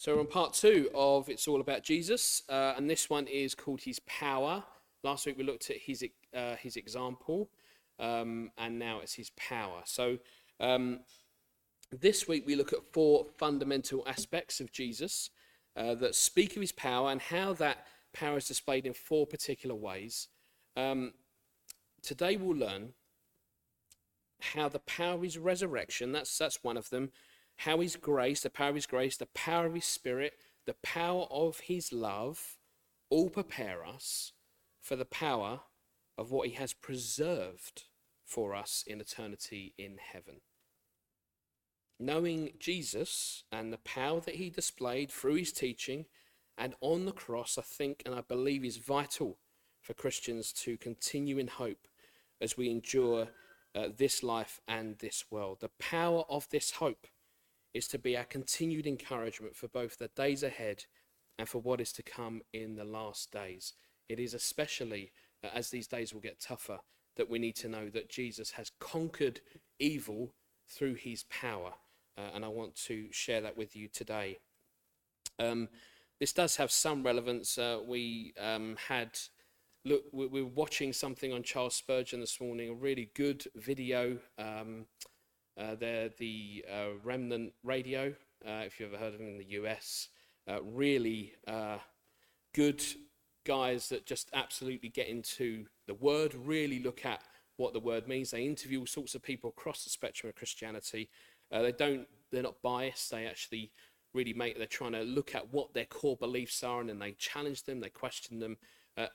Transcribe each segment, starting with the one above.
So we're on part two of It's All About Jesus, uh, and this one is called His Power. Last week we looked at His, uh, his example, um, and now it's His power. So um, this week we look at four fundamental aspects of Jesus uh, that speak of His power and how that power is displayed in four particular ways. Um, today we'll learn how the power of His resurrection, that's, that's one of them, how his grace, the power of his grace, the power of his spirit, the power of his love all prepare us for the power of what he has preserved for us in eternity in heaven. Knowing Jesus and the power that he displayed through his teaching and on the cross, I think and I believe is vital for Christians to continue in hope as we endure uh, this life and this world. The power of this hope is to be our continued encouragement for both the days ahead and for what is to come in the last days. It is especially uh, as these days will get tougher that we need to know that Jesus has conquered evil through his power. Uh, and I want to share that with you today. Um, this does have some relevance. Uh, we um, had, look, we, we, were watching something on Charles Spurgeon this morning, a really good video. Um, they're the uh, Remnant Radio, uh, if you've ever heard of them in the US. Uh, really uh, good guys that just absolutely get into the word, really look at what the word means. They interview all sorts of people across the spectrum of Christianity. Uh, they don't, they're not biased. They actually really make, they're trying to look at what their core beliefs are and then they challenge them, they question them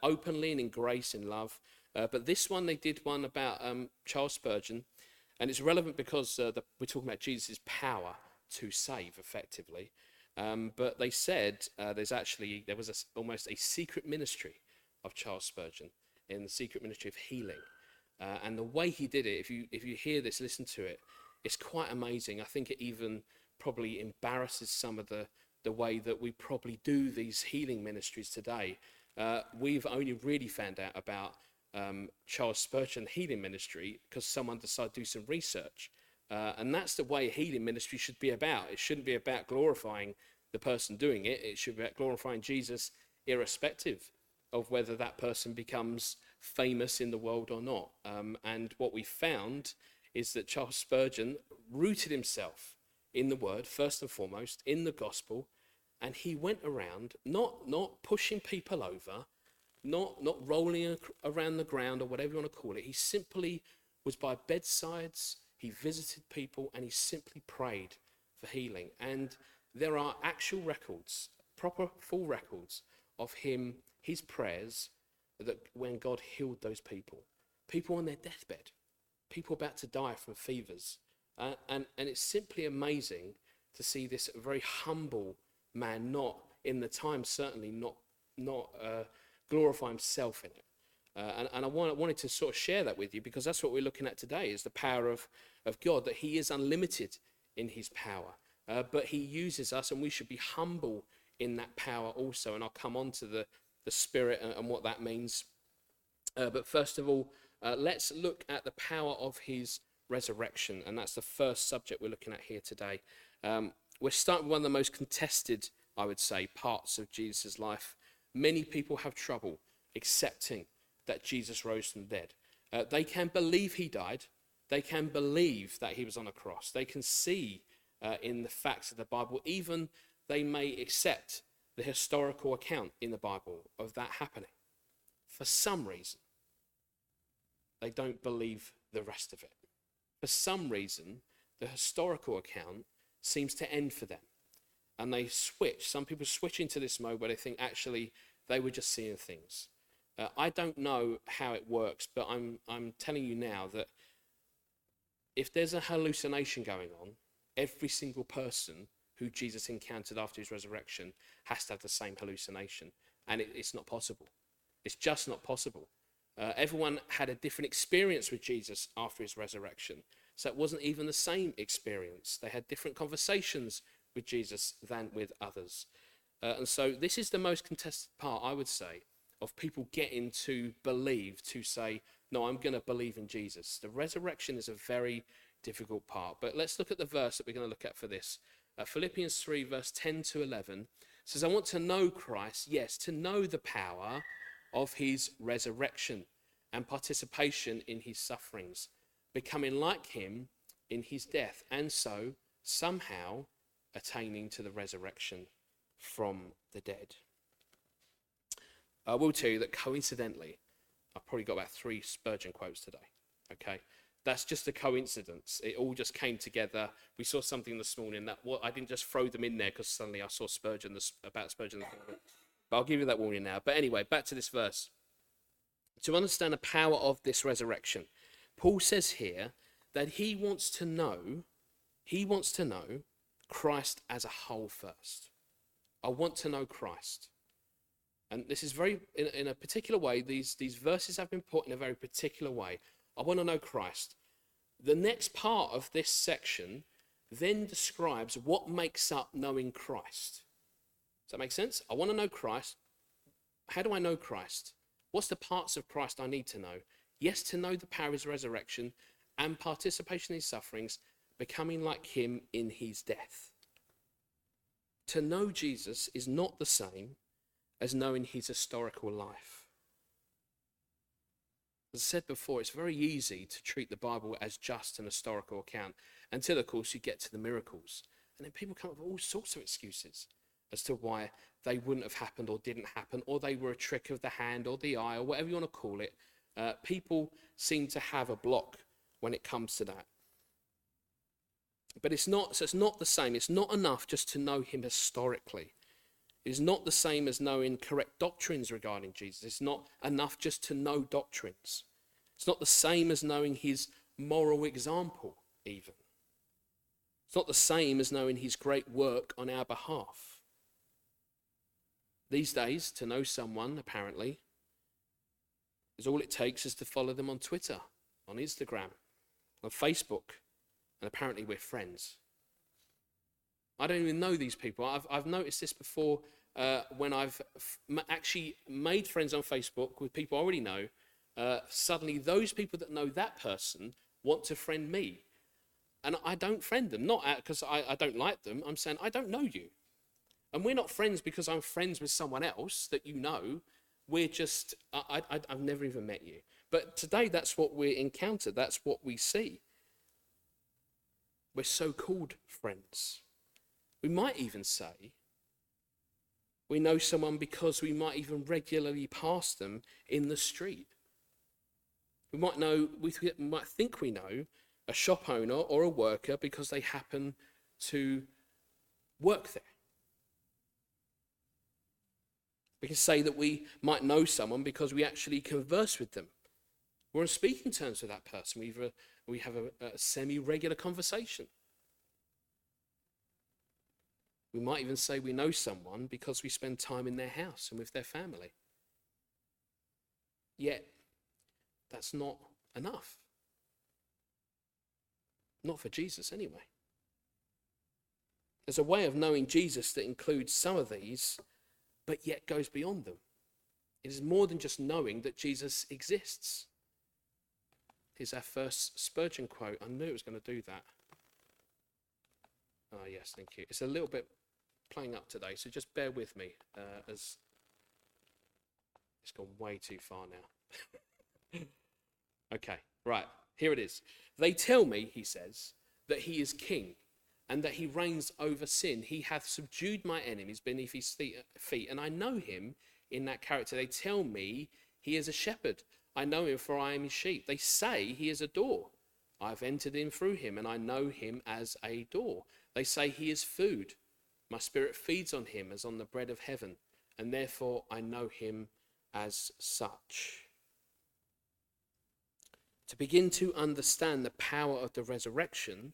openly and in grace and love. but this one, they did one about um, Charles Spurgeon. And it's relevant because uh, the, we're talking about Jesus' power to save effectively. Um, but they said uh, there's actually, there was a, almost a secret ministry of Charles Spurgeon in the secret ministry of healing. Uh, and the way he did it, if you, if you hear this, listen to it, it's quite amazing. I think it even probably embarrasses some of the, the way that we probably do these healing ministries today. Uh, we've only really found out about um, Charles Spurgeon Healing Ministry because someone decided to do some research. Uh, and that's the way healing ministry should be about. It shouldn't be about glorifying the person doing it, it should be about glorifying Jesus, irrespective of whether that person becomes famous in the world or not. Um, and what we found is that Charles Spurgeon rooted himself in the word, first and foremost, in the gospel, and he went around not, not pushing people over, not, not rolling around the ground or whatever you want to call it. He simply was by bedsides, he visited people, and he simply prayed for healing. And there are actual records, proper full records of him, his prayers, that when God healed those people, people on their deathbed, people about to die from fevers. Uh, and, and it's simply amazing to see this very humble man, not in the time, certainly not, not uh, glorify himself in it. Uh, and, and I want, wanted to sort of share that with you because that's what we're looking at today is the power of, of God, that he is unlimited in his power. Uh, but he uses us and we should be humble in that power also. And I'll come on to the, the spirit and, and what that means. Uh, but first of all, uh, let's look at the power of his resurrection. And that's the first subject we're looking at here today. Um, we're starting with one of the most contested, I would say, parts of Jesus' life many people have trouble accepting that Jesus rose from the dead. Uh, they can believe he died. They can believe that he was on a cross. They can see uh, in the facts of the Bible, even they may accept the historical account in the Bible of that happening. For some reason, they don't believe the rest of it. For some reason, the historical account seems to end for them and they switch. Some people switch into this mode where they think actually they were just seeing things. Uh, I don't know how it works, but I'm, I'm telling you now that if there's a hallucination going on, every single person who Jesus encountered after his resurrection has to have the same hallucination. And it, it's not possible. It's just not possible. Uh, everyone had a different experience with Jesus after his resurrection. So it wasn't even the same experience. They had different conversations with Jesus than with others. Uh, and so this is the most contested part, I would say, of people getting to believe, to say, no, I'm going to believe in Jesus. The resurrection is a very difficult part. But let's look at the verse that we're going to look at for this. uh, Philippians 3, verse 10 to 11, says, I want to know Christ, yes, to know the power of his resurrection and participation in his sufferings, becoming like him in his death, and so somehow attaining to the resurrection from the dead. I will tell you that coincidentally, I've probably got about three Spurgeon quotes today. Okay, that's just a coincidence. It all just came together. We saw something this morning that well, I didn't just throw them in there because suddenly I saw Spurgeon this, about Spurgeon. But I'll give you that warning now. But anyway, back to this verse. To understand the power of this resurrection, Paul says here that he wants to know, he wants to know Christ as a whole first. I want to know Christ. And this is very, in, in a particular way, these, these verses have been put in a very particular way. I want to know Christ. The next part of this section then describes what makes up knowing Christ. Does that make sense? I want to know Christ. How do I know Christ? What's the parts of Christ I need to know? Yes, to know the power of his resurrection and participation in his sufferings, becoming like him in his death. To know Jesus is not the same as knowing his historical life. As I said before, it's very easy to treat the Bible as just an historical account until, of course, you get to the miracles. And then people come up with all sorts of excuses as to why they wouldn't have happened or didn't happen, or they were a trick of the hand or the eye, or whatever you want to call it. Uh, people seem to have a block when it comes to that. But it's not, so it's not the same. It's not enough just to know him historically. It is not the same as knowing correct doctrines regarding Jesus. It's not enough just to know doctrines. It's not the same as knowing his moral example, even. It's not the same as knowing his great work on our behalf. These days, to know someone, apparently, is all it takes is to follow them on Twitter, on Instagram, on Facebook, and apparently we're friends. I don't even know these people. I've, I've noticed this before uh, when I've actually made friends on Facebook with people I already know. Uh, suddenly, those people that know that person want to friend me. And I don't friend them, not because I, I don't like them. I'm saying, I don't know you. And we're not friends because I'm friends with someone else that you know. We're just, I, I, I've never even met you. But today, that's what we encounter, that's what we see. We're so called friends. We might even say we know someone because we might even regularly pass them in the street. We might know, we might think we know a shop owner or a worker because they happen to work there. We can say that we might know someone because we actually converse with them. We're on speaking terms with that person. We've a, we have a, a semi regular conversation. We might even say we know someone because we spend time in their house and with their family. Yet, that's not enough. Not for Jesus, anyway. There's a way of knowing Jesus that includes some of these, but yet goes beyond them. It is more than just knowing that Jesus exists. Here's our first Spurgeon quote. I knew it was going to do that. Oh, yes, thank you. It's a little bit playing up today, so just bear with me uh, as it's gone way too far now. okay, right, here it is. They tell me, he says, that he is king and that he reigns over sin. He hath subdued my enemies beneath his feet, and I know him in that character. They tell me he is a shepherd. I know him, for I am his sheep. They say he is a door. I have entered in through him, and I know him as a door. They say he is food. My spirit feeds on him as on the bread of heaven, and therefore I know him as such. To begin to understand the power of the resurrection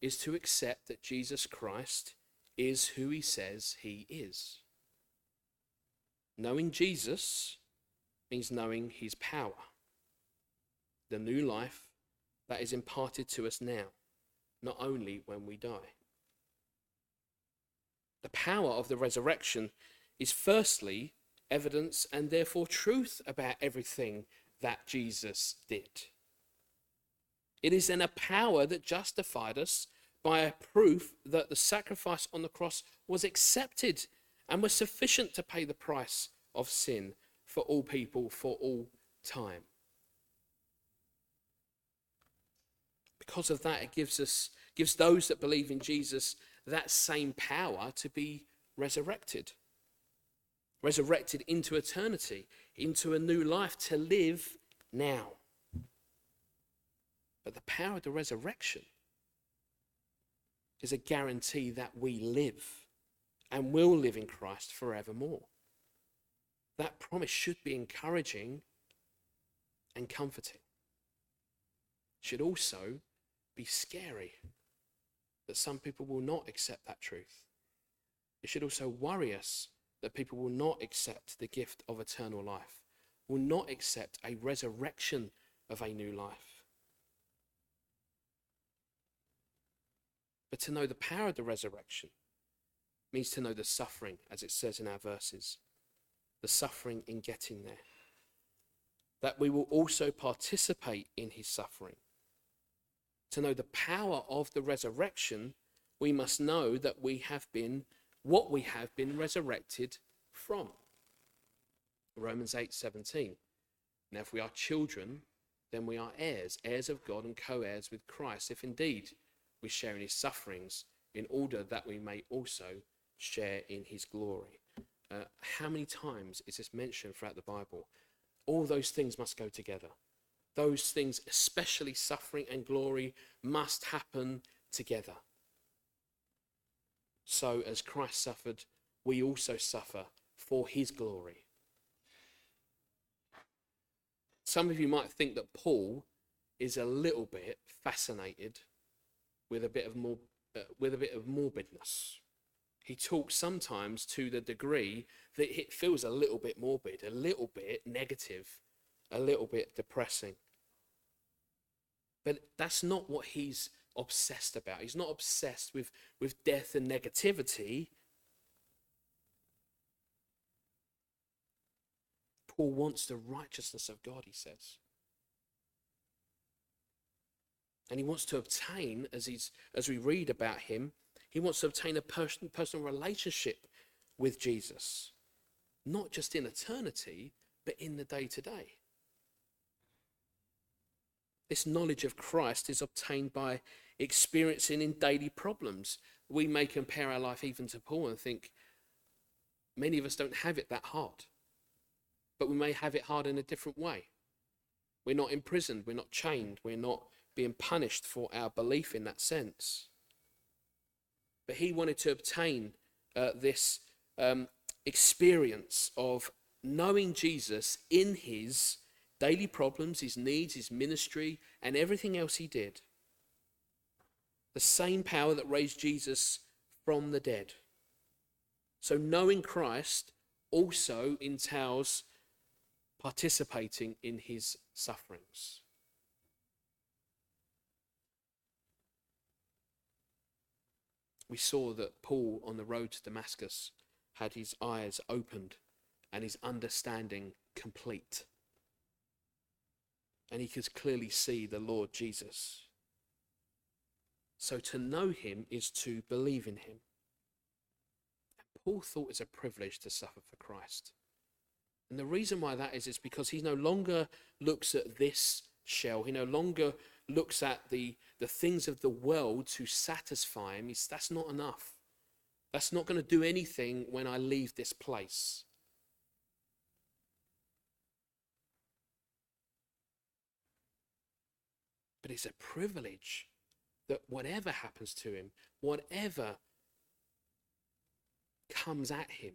is to accept that Jesus Christ is who he says he is. Knowing Jesus means knowing his power, the new life that is imparted to us now, not only when we die. The power of the resurrection is firstly evidence and therefore truth about everything that Jesus did. It is then a power that justified us by a proof that the sacrifice on the cross was accepted and was sufficient to pay the price of sin for all people for all time. Because of that, it gives us gives those that believe in Jesus that same power to be resurrected. Resurrected into eternity, into a new life to live now. But the power of the resurrection is a guarantee that we live and will live in Christ forevermore. That promise should be encouraging and comforting. It should also be scary that some people will not accept that truth. It should also worry us that people will not accept the gift of eternal life, will not accept a resurrection of a new life. But to know the power of the resurrection means to know the suffering, as it says in our verses, the suffering in getting there. That we will also participate in his suffering. To know the power of the resurrection, we must know that we have been what we have been resurrected from. Romans 8:17. Now if we are children, then we are heirs, heirs of God and co-heirs with Christ, if indeed we share in his sufferings, in order that we may also share in his glory. Uh, how many times is this mentioned throughout the Bible? All those things must go together. Those things, especially suffering and glory, must happen together. So, as Christ suffered, we also suffer for his glory. Some of you might think that Paul is a little bit fascinated with a bit of uh, with a bit of morbidness. He talks sometimes to the degree that it feels a little bit morbid, a little bit negative, a little bit depressing. But that's not what he's obsessed about. He's not obsessed with, with death and negativity. Paul wants the righteousness of God, he says. And he wants to obtain, as, he's, as we read about him, he wants to obtain a person, personal relationship with Jesus, not just in eternity, but in the day to day. This knowledge of Christ is obtained by experiencing in daily problems. We may compare our life even to Paul and think many of us don't have it that hard, but we may have it hard in a different way. We're not imprisoned, we're not chained, we're not being punished for our belief in that sense. But he wanted to obtain uh, this um, experience of knowing Jesus in his daily problems, his needs, his ministry, and everything else he did. The same power that raised Jesus from the dead. So, knowing Christ also entails participating in his sufferings. We saw that Paul on the road to Damascus had his eyes opened and his understanding complete. And he could clearly see the Lord Jesus. So to know him is to believe in him. Paul thought it a privilege to suffer for Christ. And the reason why that is is because he no longer looks at this shell. He no longer looks at the, the things of the world to satisfy him, he's, that's not enough. That's not going to do anything when I leave this place. But it's a privilege that whatever happens to him, whatever comes at him,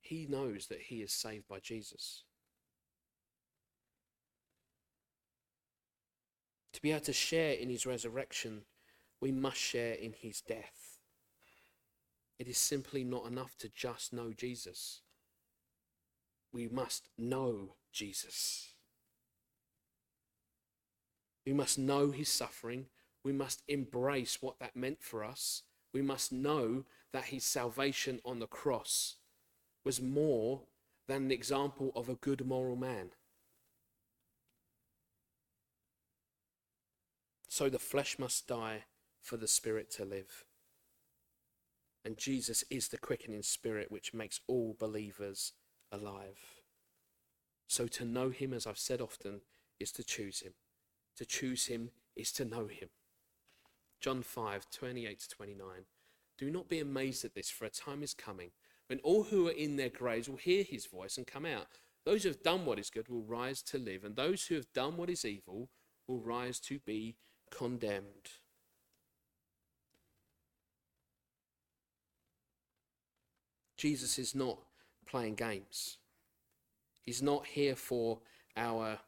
he knows that he is saved by Jesus. To be able to share in his resurrection, we must share in his death. It is simply not enough to just know Jesus. We must know Jesus. We must know his suffering. We must embrace what that meant for us. We must know that his salvation on the cross was more than an example of a good moral man. So the flesh must die for the Spirit to live. And Jesus is the quickening Spirit which makes all believers alive. So to know Him, as I've said often, is to choose Him. To choose Him is to know Him. John 5 28 to 29. Do not be amazed at this, for a time is coming when all who are in their graves will hear his voice and come out. Those who have done what is good will rise to live, and those who have done what is evil will rise to be condemned. Jesus is not playing games. He's not here for our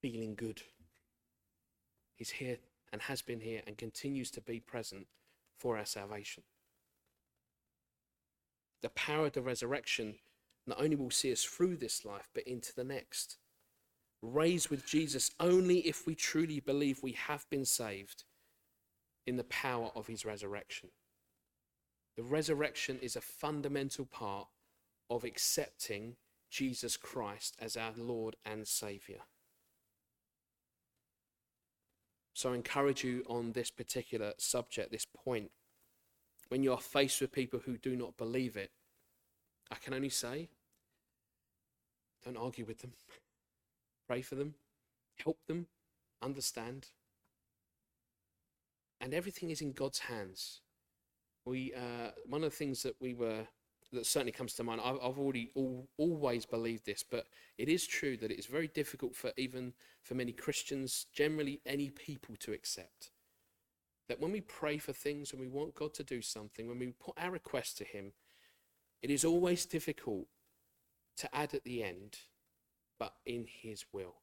feeling good. He's here and has been here and continues to be present for our salvation. The power of the resurrection not only will see us through this life, but into the next. Raised with Jesus only if we truly believe we have been saved in the power of his resurrection. The resurrection is a fundamental part of accepting Jesus Christ as our Lord and Saviour. So I encourage you on this particular subject, this point. When you are faced with people who do not believe it, I can only say, don't argue with them. Pray for them, help them, understand. And everything is in God's hands. We, uh, one of the things that we were, that certainly comes to mind, I've, I've already all, always believed this, but it is true that it's very difficult for even for many Christians, generally any people to accept. That when we pray for things, when we want God to do something, when we put our request to Him, it is always difficult to add at the end, but in His will.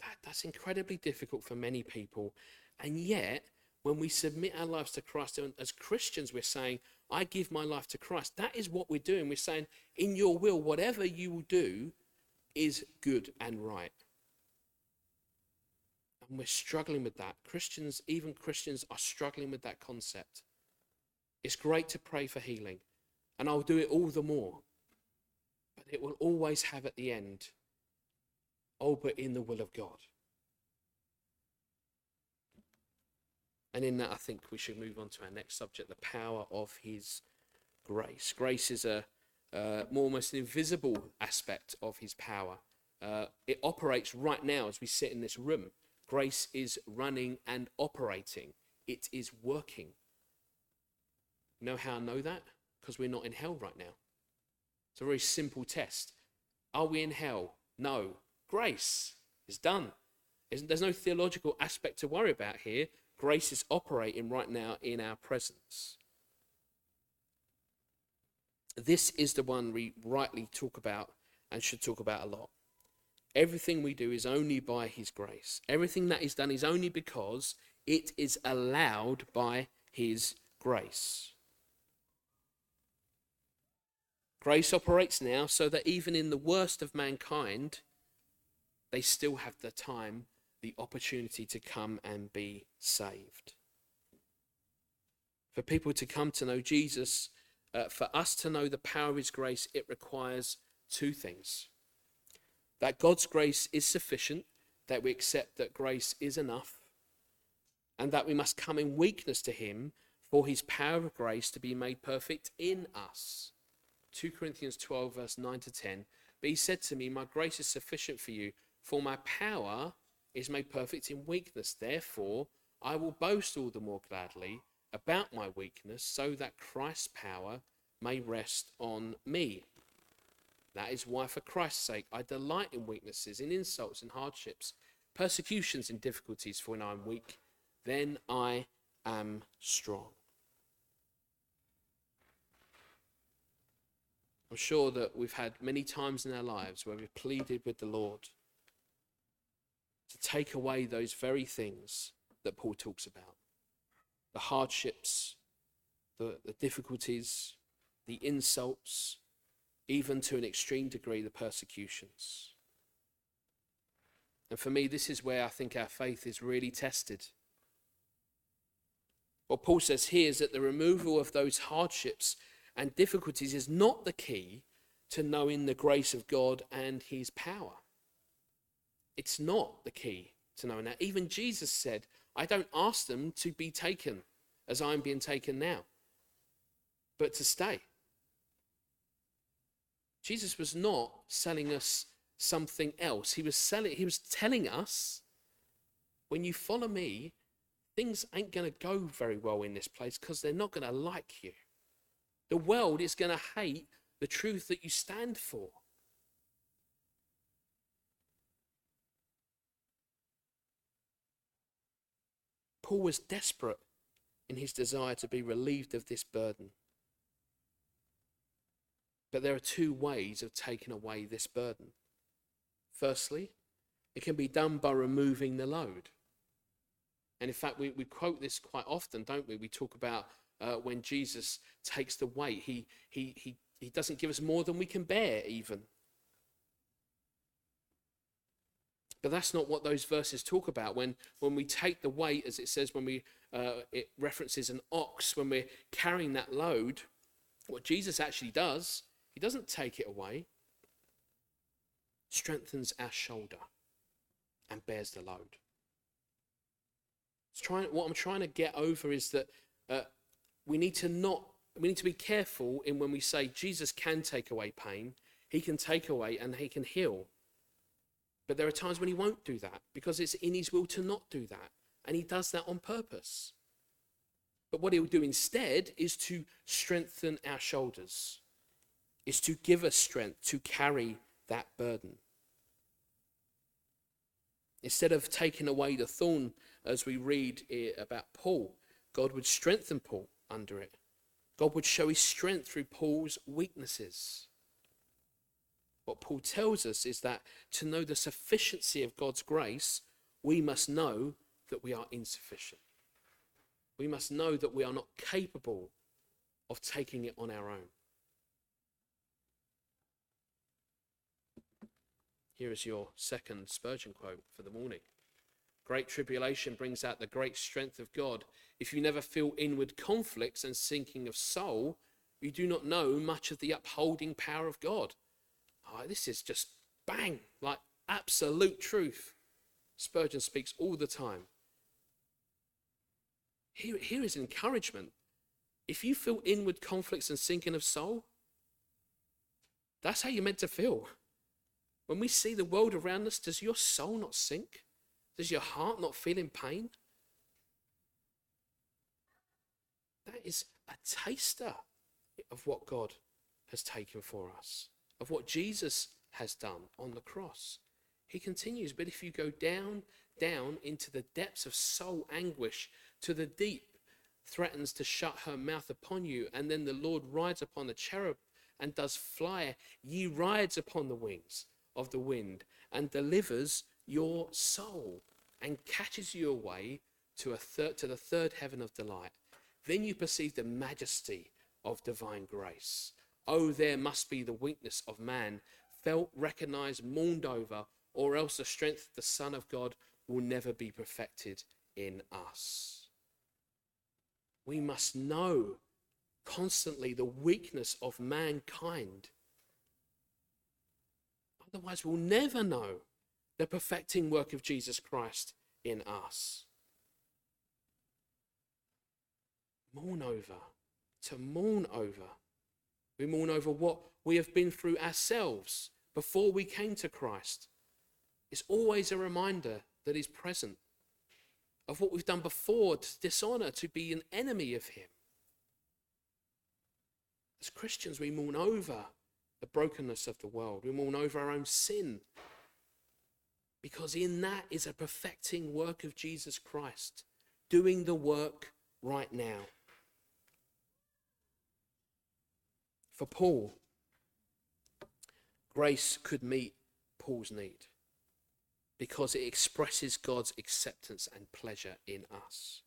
That, that's incredibly difficult for many people. And yet, when we submit our lives to Christ, and as Christians, we're saying, I give my life to Christ. That is what we're doing. We're saying, in your will, whatever you will do is good and right. And we're struggling with that. Christians, even Christians, are struggling with that concept. It's great to pray for healing, and I'll do it all the more. But it will always have at the end, oh, but in the will of God. And in that, I think we should move on to our next subject the power of His grace. Grace is a uh, more almost an invisible aspect of His power. Uh, it operates right now as we sit in this room. Grace is running and operating, it is working. You know how I know that? Because we're not in hell right now. It's a very simple test. Are we in hell? No. Grace is done. There's no theological aspect to worry about here. Grace is operating right now in our presence. This is the one we rightly talk about and should talk about a lot. Everything we do is only by His grace. Everything that is done is only because it is allowed by His grace. Grace operates now so that even in the worst of mankind, they still have the time, the opportunity to come and be saved. For people to come to know Jesus, uh, for us to know the power of His grace, it requires two things that God's grace is sufficient, that we accept that grace is enough, and that we must come in weakness to Him for His power of grace to be made perfect in us. 2 Corinthians 12, verse 9 to 10. But he said to me, My grace is sufficient for you, for my power is made perfect in weakness. Therefore, I will boast all the more gladly about my weakness, so that Christ's power may rest on me. That is why, for Christ's sake, I delight in weaknesses, in insults, in hardships, persecutions, and difficulties, for when I am weak, then I am strong. I'm sure that we've had many times in our lives where we've pleaded with the Lord to take away those very things that Paul talks about the hardships, the, the difficulties, the insults, even to an extreme degree, the persecutions. And for me, this is where I think our faith is really tested. What Paul says here is that the removal of those hardships and difficulties is not the key to knowing the grace of God and his power. It's not the key to knowing that. even Jesus said, I don't ask them to be taken as I'm being taken now, but to stay. Jesus was not selling us something else. He was selling he was telling us when you follow me, things ain't going to go very well in this place because they're not going to like you. The world is going to hate the truth that you stand for. Paul was desperate in his desire to be relieved of this burden. But there are two ways of taking away this burden. Firstly, it can be done by removing the load. And in fact, we, we quote this quite often, don't we? We talk about uh, when Jesus takes the weight, he, he, he, he doesn't give us more than we can bear, even. But that's not what those verses talk about. When, when we take the weight, as it says, when we, uh, it references an ox, when we're carrying that load, what Jesus actually does, he doesn't take it away, strengthens our shoulder and bears the load. It's trying, what I'm trying to get over is that uh, we need to not, we need to be careful in when we say Jesus can take away pain, he can take away and he can heal. But there are times when he won't do that because it's in his will to not do that. And he does that on purpose. But what he'll do instead is to strengthen our shoulders, is to give us strength to carry that burden. Instead of taking away the thorn, as we read eh, about Paul, God would strengthen Paul under it. God would show his strength through Paul's weaknesses. What Paul tells us is that to know the sufficiency of God's grace, we must know that we are insufficient. We must know that we are not capable of taking it on our own. Here is your second Spurgeon quote for the morning. Great tribulation brings out the great strength of God. If you never feel inward conflicts and sinking of soul, you do not know much of the upholding power of God. Oh, this is just bang, like absolute truth. Spurgeon speaks all the time. Here, here is encouragement. If you feel inward conflicts and sinking of soul, that's how you're meant to feel. When we see the world around us, does your soul not sink? Does your heart not feel in pain? That is a taster of what God has taken for us of what Jesus has done on the cross. He continues, but if you go down, down into the depths of soul anguish, to the deep, threatens to shut her mouth upon you, and then the Lord rides upon the cherub and does fly, ye rides upon the wings of the wind, and delivers your soul, and catches you away to, a third, to the third heaven of delight. Then you perceive the majesty of divine grace Oh, there must be the weakness of man, felt, recognized, mourned over, or else the strength of the Son of God will never be perfected in us. We must know constantly the weakness of mankind. Otherwise, we'll never know the perfecting work of Jesus Christ in us. Mourn over, to mourn over we mourn over what we have been through ourselves before we came to Christ. It's always a reminder that He's present of what we've done before to dishonor, to be an enemy of Him. As Christians, we mourn over the brokenness of the world, we mourn over our own sin. Because in that is a perfecting work of Jesus Christ, doing the work right now. For Paul, grace could meet Paul's need because it expresses God's acceptance and pleasure in us.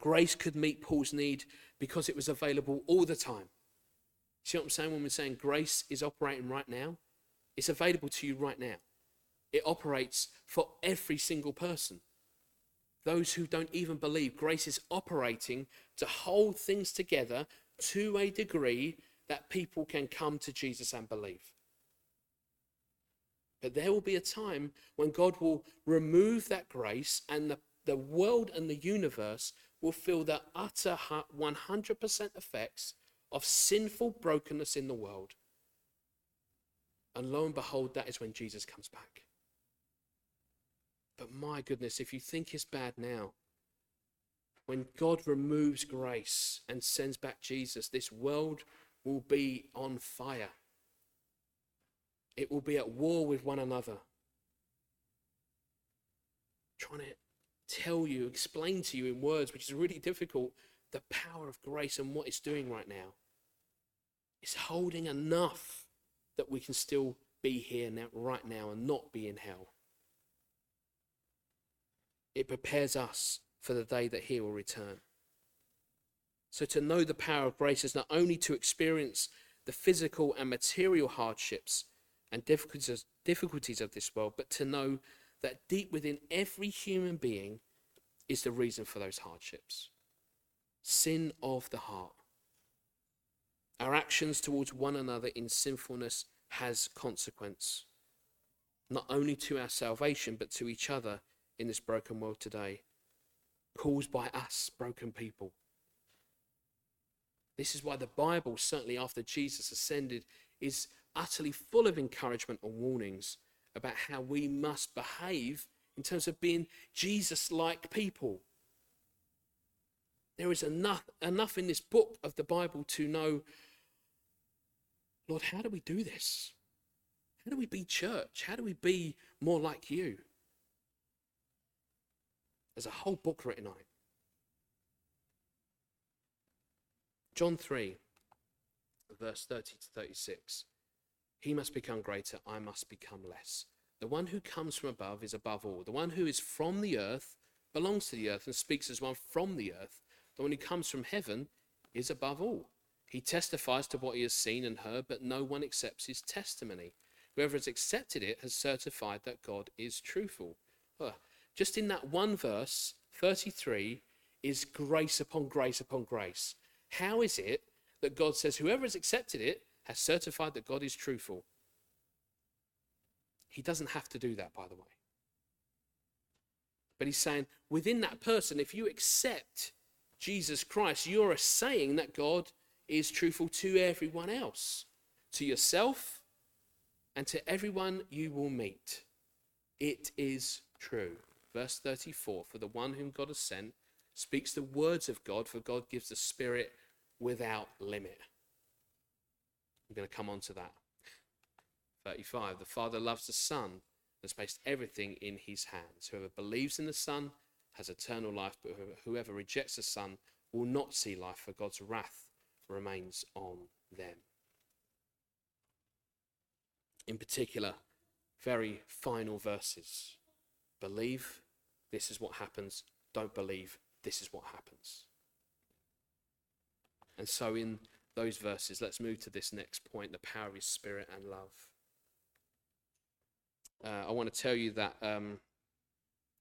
Grace could meet Paul's need because it was available all the time. See what I'm saying when we're saying grace is operating right now? It's available to you right now. It operates for every single person. Those who don't even believe, grace is operating to hold things together to a degree that people can come to Jesus and believe. But there will be a time when God will remove that grace and the, the world and the universe will feel the utter 100% effects of sinful brokenness in the world. And lo and behold, that is when Jesus comes back. But my goodness, if you think it's bad now, when God removes grace and sends back Jesus, this world will be on fire. It will be at war with one another. trying to tell you, explain to you in words, which is really difficult, the power of grace and what it's doing right now. It's holding enough that we can still be here now, right now and not be in hell. It prepares us for the day that He will return. So, to know the power of grace is not only to experience the physical and material hardships and difficulties, difficulties of this world, but to know that deep within every human being is the reason for those hardships sin of the heart. Our actions towards one another in sinfulness has consequence, not only to our salvation, but to each other in this broken world today, caused by us, broken people. This is why the Bible, certainly after Jesus ascended, is utterly full of encouragement and warnings about how we must behave in terms of being Jesus like people. There is enough, enough in this book of the Bible to know, Lord, how do we do this? How do we be church? How do we be more like you? There's a whole book written on it. John 3, verse 30 to 36. He must become greater, I must become less. The one who comes from above is above all. The one who is from the earth belongs to the earth and speaks as one from the earth. The one who comes from heaven is above all. He testifies to what he has seen and heard, but no one accepts his testimony. Whoever has accepted it has certified that God is truthful. Just in that one verse, 33, is grace upon grace upon grace. How is it that God says, whoever has accepted it has certified that God is truthful? He doesn't have to do that, by the way. But he's saying, within that person, if you accept Jesus Christ, you're saying that God is truthful to everyone else, to yourself, and to everyone you will meet. It is true. Verse 34 For the one whom God has sent speaks the words of God, for God gives the Spirit without limit. I'm going to come on to that. 35 The Father loves the Son and has placed everything in his hands. Whoever believes in the Son has eternal life, but whoever rejects the Son will not see life, for God's wrath remains on them. In particular, very final verses. Believe this is what happens. Don't believe, this is what happens. And so, in those verses, let's move to this next point the power of his spirit and love. Uh, I want to tell you that um,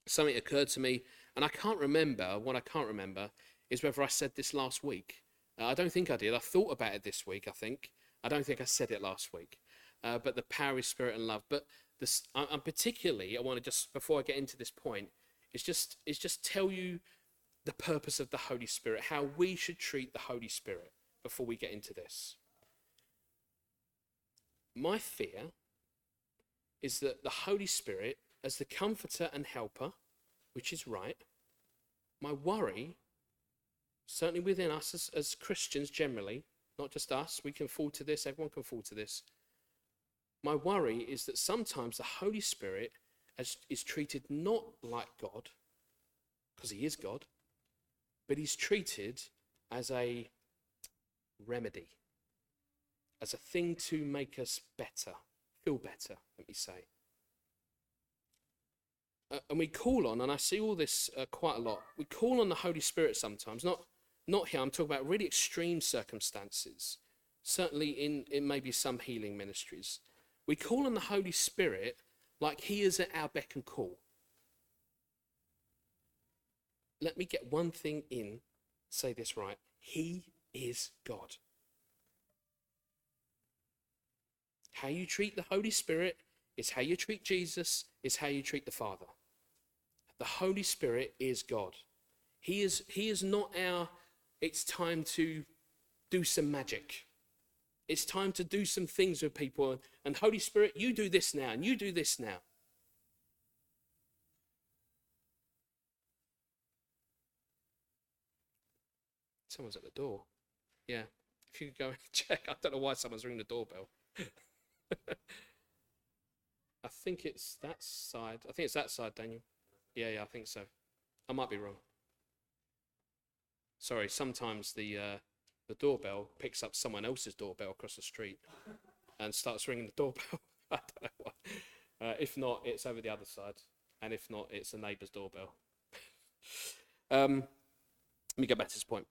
something occurred to me, and I can't remember. What I can't remember is whether I said this last week. Uh, I don't think I did. I thought about it this week, I think. I don't think I said it last week. Uh, but the power of spirit and love. But this, I'm particularly, I want to just, before I get into this point, is just, is just tell you the purpose of the Holy Spirit, how we should treat the Holy Spirit before we get into this. My fear is that the Holy Spirit, as the comforter and helper, which is right, my worry, certainly within us as, as Christians generally, not just us, we can fall to this, everyone can fall to this. My worry is that sometimes the Holy Spirit as, is treated not like God, because he is God, but he's treated as a remedy, as a thing to make us better, feel better, let me say. Uh, and we call on, and I see all this uh, quite a lot, we call on the Holy Spirit sometimes, not, not here, I'm talking about really extreme circumstances, certainly in, in maybe some healing ministries. We call on the Holy Spirit like he is at our beck and call. Let me get one thing in, say this right. He is God. How you treat the Holy Spirit is how you treat Jesus, is how you treat the Father. The Holy Spirit is God. He is, he is not our, it's time to do some magic. It's time to do some things with people. And Holy Spirit, you do this now, and you do this now. Someone's at the door. Yeah. If you go and check. I don't know why someone's ringing the doorbell. I think it's that side. I think it's that side, Daniel. Yeah, yeah, I think so. I might be wrong. Sorry, sometimes the uh, the doorbell picks up someone else's doorbell across the street and starts ringing the doorbell. I don't know why. Uh, if not, it's over the other side, and if not, it's a neighbour's doorbell. um, let me go back to this point.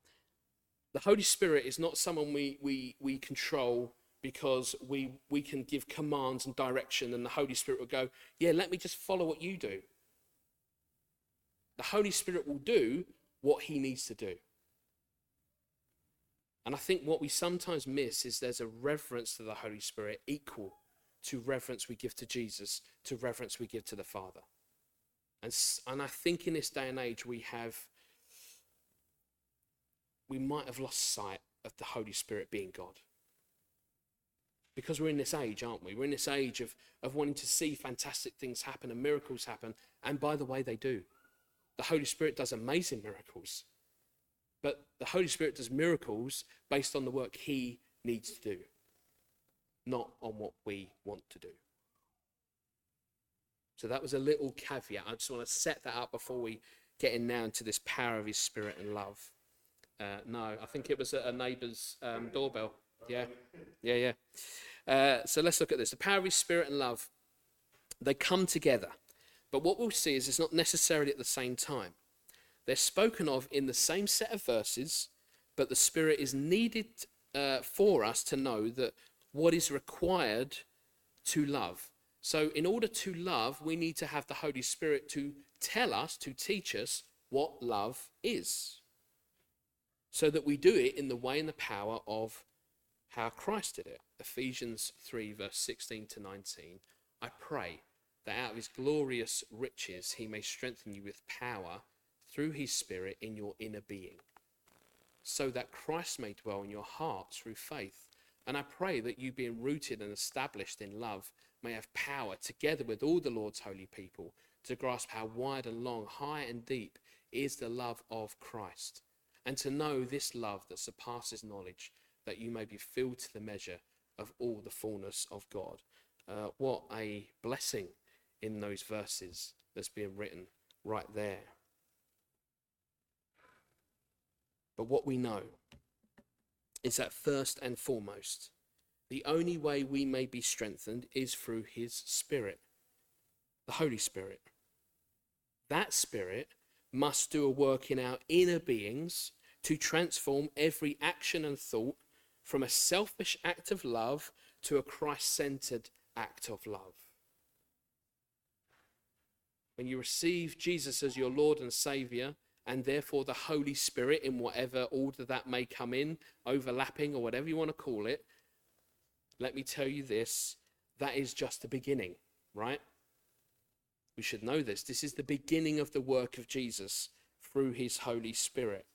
The Holy Spirit is not someone we, we, we control because we, we can give commands and direction, and the Holy Spirit will go, Yeah, let me just follow what you do. The Holy Spirit will do what he needs to do. And I think what we sometimes miss is there's a reverence to the Holy Spirit equal to reverence we give to Jesus, to reverence we give to the Father. And, and I think in this day and age, we have, we might have lost sight of the Holy Spirit being God. Because we're in this age, aren't we? We're in this age of, of wanting to see fantastic things happen and miracles happen. And by the way, they do. The Holy Spirit does amazing miracles. But the Holy Spirit does miracles based on the work He needs to do, not on what we want to do. So that was a little caveat. I just want to set that up before we get in now into this power of His Spirit and love. Uh, no, I think it was a, neighbour's um, doorbell. Yeah, yeah, yeah. Uh, so let's look at this. The power of His Spirit and love, they come together. But what we'll see is it's not necessarily at the same time. They're spoken of in the same set of verses, but the Spirit is needed uh, for us to know that what is required to love. So, in order to love, we need to have the Holy Spirit to tell us, to teach us what love is. So that we do it in the way and the power of how Christ did it. Ephesians 3, verse 16 to 19. I pray that out of his glorious riches he may strengthen you with power through his Spirit in your inner being, so that Christ may dwell in your hearts through faith. And I pray that you, being rooted and established in love, may have power, together with all the Lord's holy people, to grasp how wide and long, high and deep is the love of Christ, and to know this love that surpasses knowledge, that you may be filled to the measure of all the fullness of God. Uh, what a blessing in those verses that's being written right there. But what we know is that first and foremost, the only way we may be strengthened is through His Spirit, the Holy Spirit. That Spirit must do a work in our inner beings to transform every action and thought from a selfish act of love to a Christ centered act of love. When you receive Jesus as your Lord and Savior, and therefore the Holy Spirit, in whatever order that may come in, overlapping or whatever you want to call it, let me tell you this that is just the beginning, right? We should know this. This is the beginning of the work of Jesus through his Holy Spirit.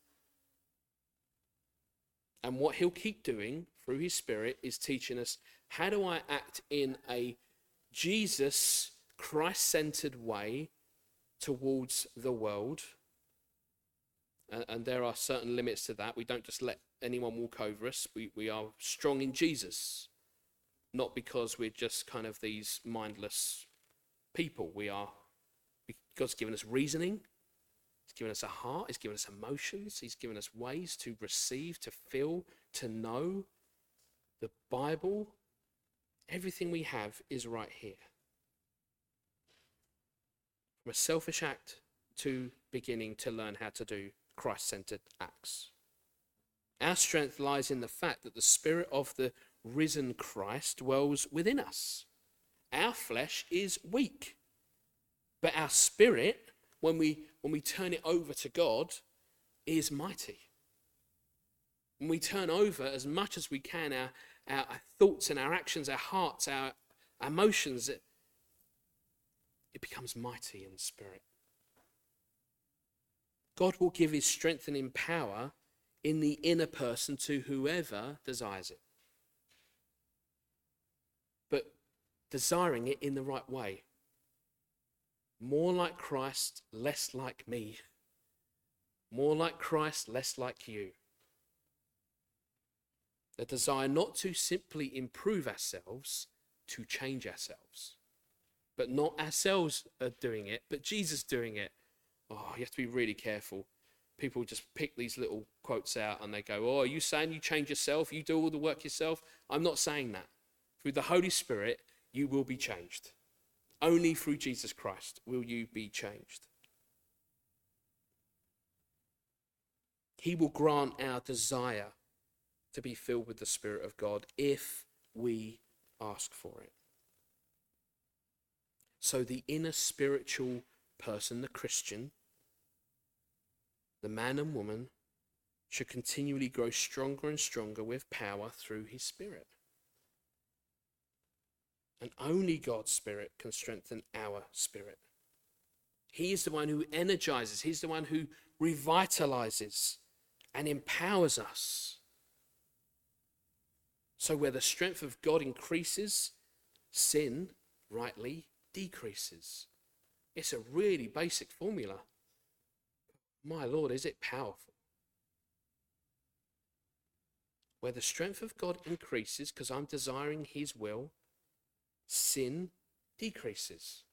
And what he'll keep doing through his Spirit is teaching us how do I act in a Jesus, Christ centered way towards the world and, and there are certain limits to that. We don't just let anyone walk over us. We, we are strong in Jesus, not because we're just kind of these mindless people. We are, God's given us reasoning, He's given us a heart, He's given us emotions, He's given us ways to receive, to feel, to know. The Bible, everything we have is right here. From a selfish act to beginning to learn how to do Christ centered acts. Our strength lies in the fact that the Spirit of the risen Christ dwells within us. Our flesh is weak, but our spirit, when we, when we turn it over to God, is mighty. When we turn over as much as we can our, our, thoughts and our actions, our hearts, our emotions, it becomes mighty in spirit. God will give his strengthening power in the inner person to whoever desires it. But desiring it in the right way. More like Christ, less like me. More like Christ, less like you. The desire not to simply improve ourselves, to change ourselves. But not ourselves are doing it, but Jesus doing it oh, you have to be really careful. People just pick these little quotes out and they go, oh, are you saying you change yourself? You do all the work yourself? I'm not saying that. Through the Holy Spirit, you will be changed. Only through Jesus Christ will you be changed. He will grant our desire to be filled with the Spirit of God if we ask for it. So, the inner spiritual person, the Christian, the man and woman should continually grow stronger and stronger with power through his Spirit. And only God's Spirit can strengthen our spirit. He is the one who energizes, He's the one who revitalizes and empowers us. So, where the strength of God increases, sin rightly decreases. It's a really basic formula. My Lord, is it powerful? Where the strength of God increases because I'm desiring His will, sin decreases.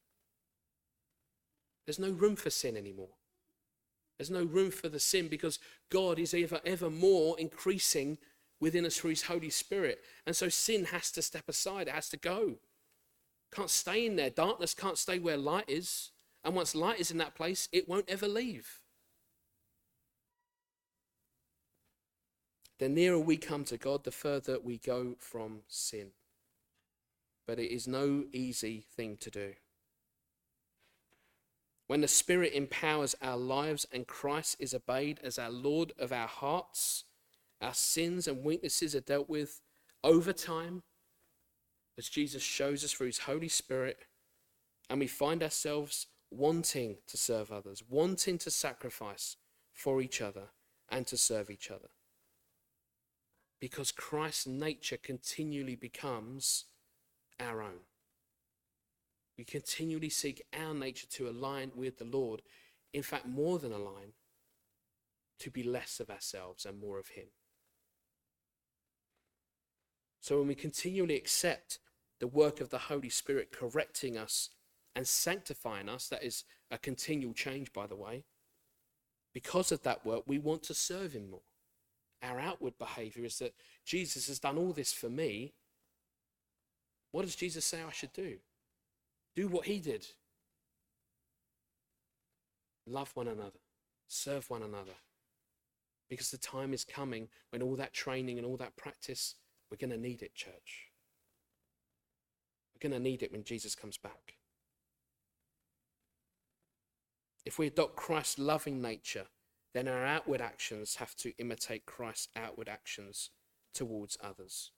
There's no room for sin anymore. There's no room for the sin because God is ever, ever more increasing within us through His Holy Spirit. And so sin has to step aside, it has to go. Can't stay in there. Darkness can't stay where light is. And once light is in that place, it won't ever leave. The nearer we come to God, the further we go from sin. But it is no easy thing to do. When the Spirit empowers our lives and Christ is obeyed as our Lord of our hearts, our sins and weaknesses are dealt with over time, as Jesus shows us through his Holy Spirit, and we find ourselves wanting to serve others, wanting to sacrifice for each other and to serve each other. Because Christ's nature continually becomes our own. We continually seek our nature to align with the Lord. In fact, more than align, to be less of ourselves and more of Him. So when we continually accept the work of the Holy Spirit correcting us and sanctifying us. That is a continual change, by the way. Because of that work, we want to serve Him more. Our outward behavior is that Jesus has done all this for me. What does Jesus say I should do? Do what He did. Love one another, serve one another. Because the time is coming when all that training and all that practice, we're going to need it, church. We're going to need it when Jesus comes back. If we adopt Christ's loving nature, then our outward actions have to imitate Christ's outward actions towards others.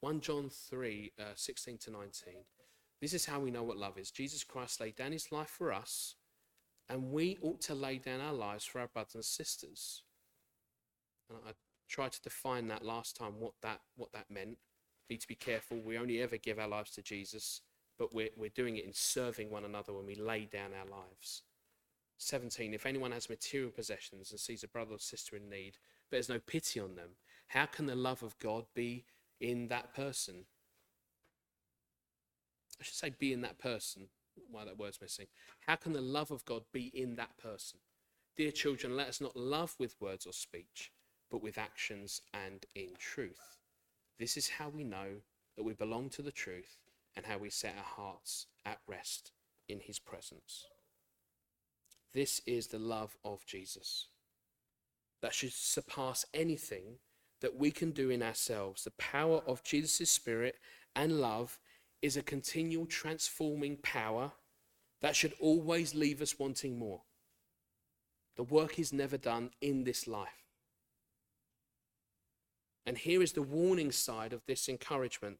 1 John 3 uh, 16 to 19. This is how we know what love is. Jesus Christ laid down his life for us, and we ought to lay down our lives for our brothers and sisters. And I tried to define that last time, what that, what that meant. Need to be careful. We only ever give our lives to Jesus, but we're, we're doing it in serving one another when we lay down our lives. 17 If anyone has material possessions and sees a brother or sister in need, but has no pity on them, how can the love of God be in that person? I should say, be in that person. Why that word's missing. How can the love of God be in that person? Dear children, let us not love with words or speech, but with actions and in truth. This is how we know that we belong to the truth and how we set our hearts at rest in his presence. This is the love of Jesus that should surpass anything that we can do in ourselves. The power of Jesus' Spirit and love is a continual transforming power that should always leave us wanting more. The work is never done in this life. And here is the warning side of this encouragement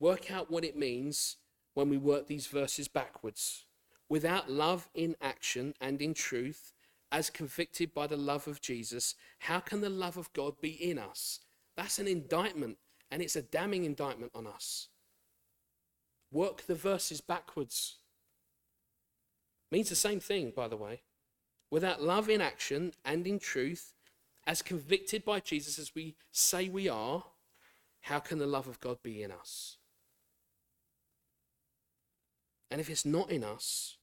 work out what it means when we work these verses backwards. Without love in action and in truth, as convicted by the love of Jesus, how can the love of God be in us? That's an indictment, and it's a damning indictment on us. Work the verses backwards. Means the same thing, by the way. Without love in action and in truth, as convicted by Jesus as we say we are, how can the love of God be in us? And if it's not in us,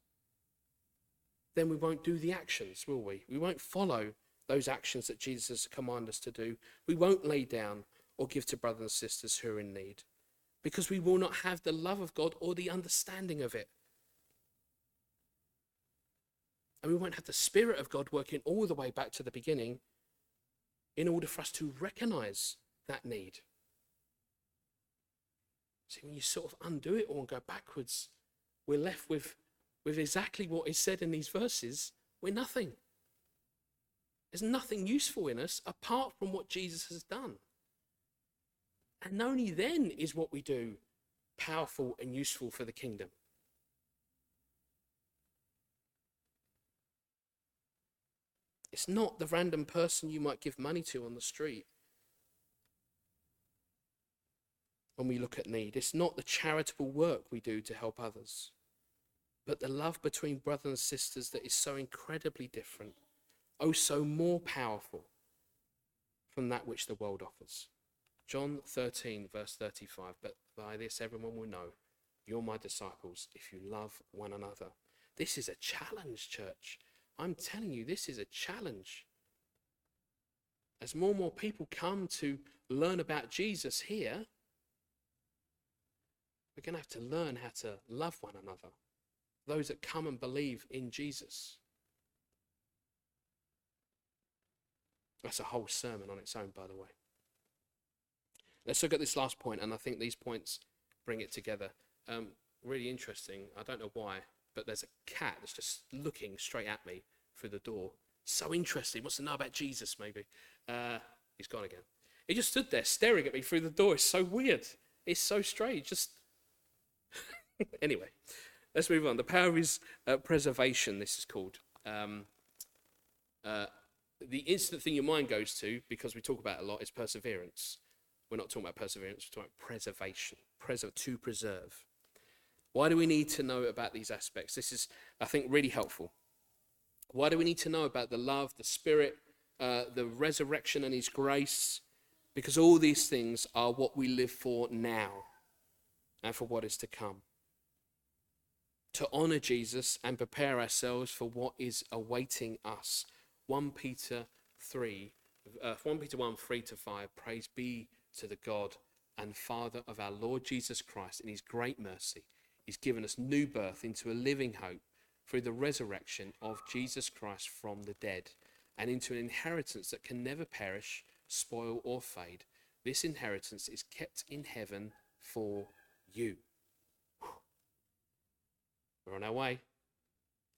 then we won't do the actions, will we? We won't follow those actions that Jesus has commanded us to do. We won't lay down or give to brothers and sisters who are in need because we will not have the love of God or the understanding of it. And we won't have the Spirit of God working all the way back to the beginning in order for us to recognize that need. See, when you sort of undo it all and go backwards, we're left with, with exactly what is said in these verses. We're nothing. There's nothing useful in us apart from what Jesus has done. And only then is what we do powerful and useful for the kingdom. It's not the random person you might give money to on the street. When we look at need, it's not the charitable work we do to help others, but the love between brothers and sisters that is so incredibly different, oh, so more powerful from that which the world offers. John 13, verse 35. But by this everyone will know you're my disciples if you love one another. This is a challenge, church. I'm telling you, this is a challenge. As more and more people come to learn about Jesus here, we're going to have to learn how to love one another. Those that come and believe in Jesus. That's a whole sermon on its own, by the way. Let's look at this last point, and I think these points bring it together. Um, really interesting. I don't know why but there's a cat that's just looking straight at me through the door. So interesting. Wants to know about Jesus, maybe. Uh, he's gone again. He just stood there staring at me through the door. It's so weird. It's so strange. Just anyway, let's move on. The power is uh, preservation. This is called. Um, uh, the instant thing your mind goes to, because we talk about a lot, is perseverance. We're not talking about perseverance. We're talking about preservation. Preserve to preserve. Why do we need to know about these aspects? This is, I think, really helpful. Why do we need to know about the love, the spirit, uh, the resurrection, and His grace? Because all these things are what we live for now and for what is to come. To honor Jesus and prepare ourselves for what is awaiting us. 1 Peter 3, uh, 1 Peter 1 3 to 5. Praise be to the God and Father of our Lord Jesus Christ in His great mercy He's given us new birth into a living hope through the resurrection of Jesus Christ from the dead and into an inheritance that can never perish, spoil, or fade. This inheritance is kept in heaven for you. We're on our way,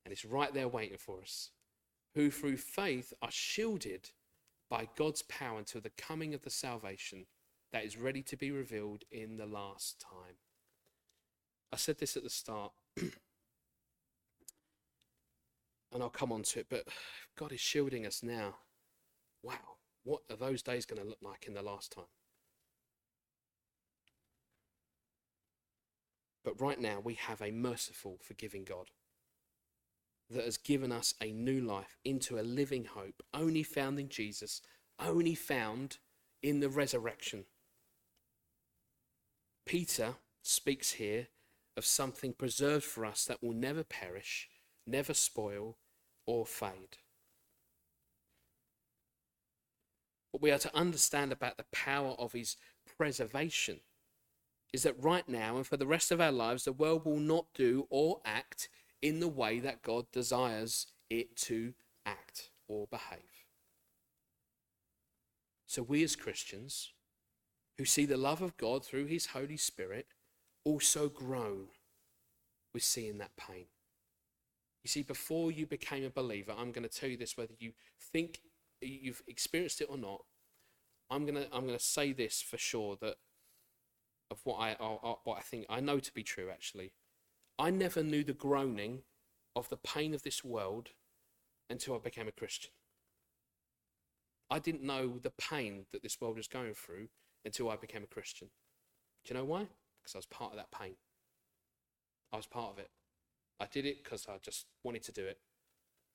and it's right there waiting for us. Who through faith are shielded by God's power until the coming of the salvation that is ready to be revealed in the last time. I said this at the start, and I'll come on to it, but God is shielding us now. Wow, what are those days going to look like in the last time? But right now, we have a merciful, forgiving God that has given us a new life into a living hope, only found in Jesus, only found in the resurrection. Peter speaks here of something preserved for us that will never perish, never spoil, or fade. What we are to understand about the power of his preservation is that right now and for the rest of our lives, the world will not do or act in the way that God desires it to act or behave. So, we as Christians who see the love of God through his Holy Spirit also groan with seeing that pain. You see, before you became a believer, I'm going to tell you this whether you think you've experienced it or not. I'm going to, I'm going to say this for sure that of what I, what I think I know to be true actually. I never knew the groaning of the pain of this world until I became a Christian. I didn't know the pain that this world was going through until I became a Christian. Do you know why? Because I was part of that pain. I was part of it. I did it because I just wanted to do it.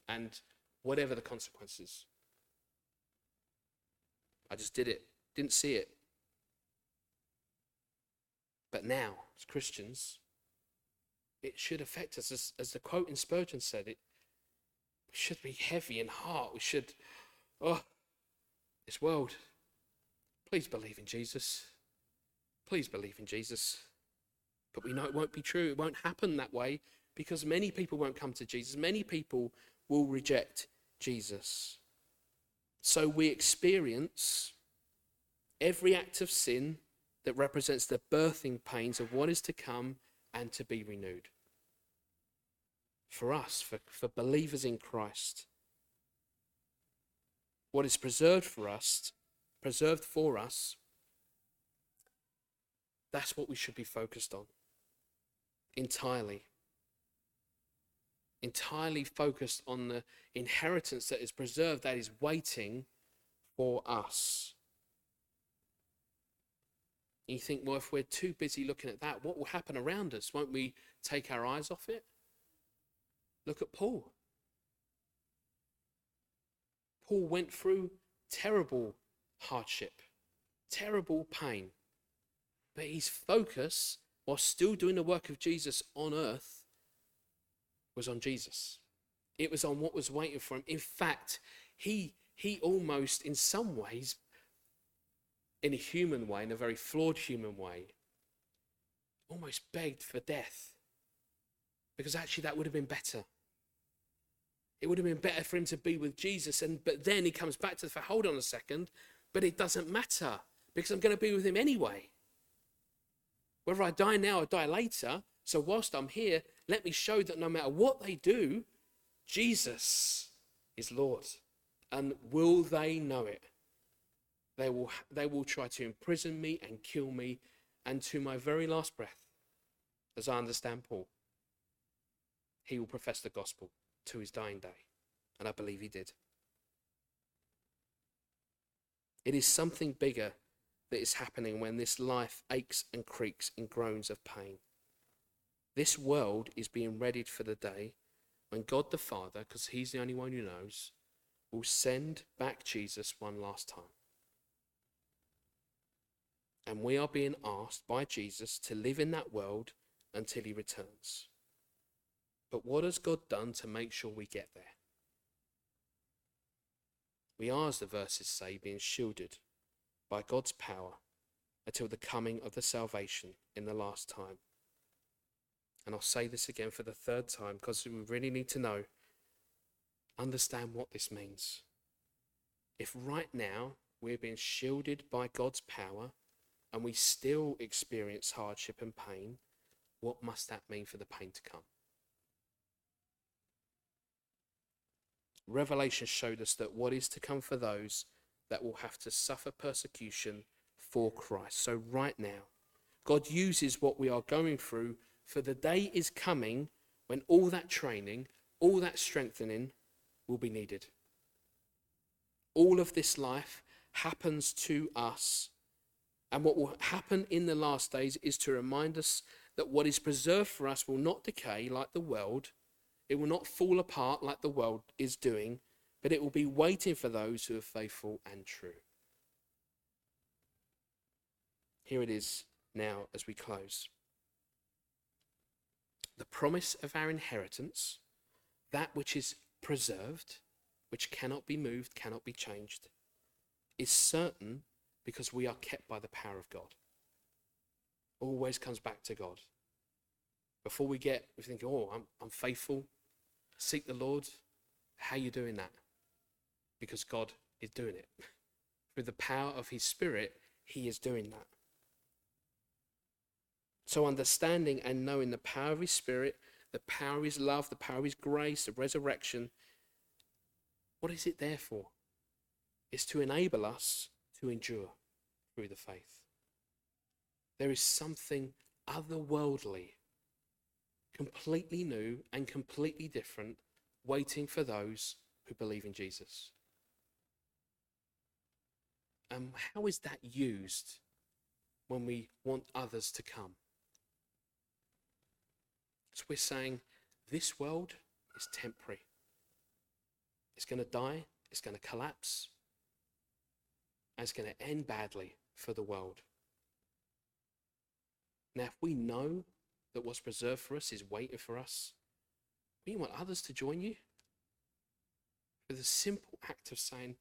And whatever the consequences, I just did it. Didn't see it. But now, as Christians, it should affect us. As, as the quote in Spurgeon said, it should be heavy in heart. We should, oh, this world, please believe in Jesus. Please believe in Jesus. But we know it won't be true. It won't happen that way because many people won't come to Jesus. Many people will reject Jesus. So we experience every act of sin that represents the birthing pains of what is to come and to be renewed. For us, for, for believers in Christ, what is preserved for us, preserved for us, that's what we should be focused on entirely. Entirely focused on the inheritance that is preserved, that is waiting for us. You think, well, if we're too busy looking at that, what will happen around us? Won't we take our eyes off it? Look at Paul. Paul went through terrible hardship, terrible pain, but his focus, while still doing the work of Jesus on earth, was on Jesus. It was on what was waiting for him. In fact, he, he almost, in some ways, in a human way, in a very flawed human way, almost begged for death. Because actually, that would have been better. It would have been better for him to be with Jesus. And but then he comes back to the fact, hold on a second, but it doesn't matter because I'm going to be with him anyway. Whether I die now or die later, so whilst I'm here, let me show that no matter what they do, Jesus is Lord. And will they know it? They will, they will try to imprison me and kill me, and to my very last breath, as I understand Paul, he will profess the gospel to his dying day. And I believe he did. It is something bigger that is happening when this life aches and creaks in groans of pain. This world is being readied for the day when God the Father, because he's the only one who knows, will send back Jesus one last time. And we are being asked by Jesus to live in that world until he returns. But what has God done to make sure we get there? We are, as the verses say, being shielded by God's power until the coming of the salvation in the last time. And I'll say this again for the third time because we really need to know, understand what this means. If right now we're being shielded by God's power and we still experience hardship and pain, what must that mean for the pain to come? Revelation showed us that what is to come for those that will have to suffer persecution for Christ. So, right now, God uses what we are going through, for the day is coming when all that training, all that strengthening will be needed. All of this life happens to us. And what will happen in the last days is to remind us that what is preserved for us will not decay like the world it will not fall apart like the world is doing, but it will be waiting for those who are faithful and true. Here it is now as we close. The promise of our inheritance, that which is preserved, which cannot be moved, cannot be changed, is certain because we are kept by the power of God. Always comes back to God. Before we get, we think, oh, I'm, I'm faithful, seek the Lord. How are you doing that? Because God is doing it. Through the power of His Spirit, He is doing that. So, understanding and knowing the power of His Spirit, the power of His love, the power of His grace, the resurrection, what is it there for? It's to enable us to endure through the faith. There is something otherworldly completely new and completely different, waiting for those who believe in Jesus. And how is that used when we want others to come? So we're saying this world is temporary. It's going to die, it's going to collapse, and it's going to end badly for the world. Now, if we know that what's preserved for us is waiting for us, we want others to join you. For the simple act of saying,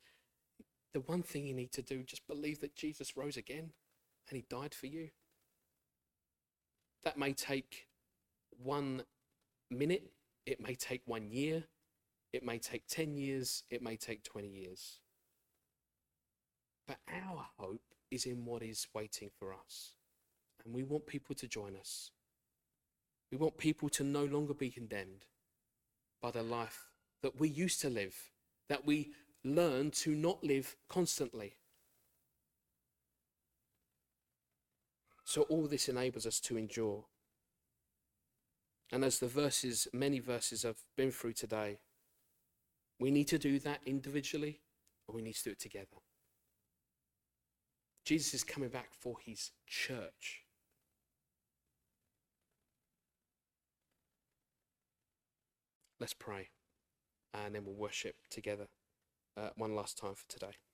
the one thing you need to do, just believe that Jesus rose again and he died for you. That may take one minute, it may take one year, it may take 10 years, it may take 20 years. But our hope is in what is waiting for us. And we want people to join us. We want people to no longer be condemned by the life that we used to live, that we learn to not live constantly. So all this enables us to endure. And as the verses, many verses have been through today, we need to do that individually or we need to do it together. Jesus is coming back for his church. Let's pray and then we'll worship together uh, one last time for today.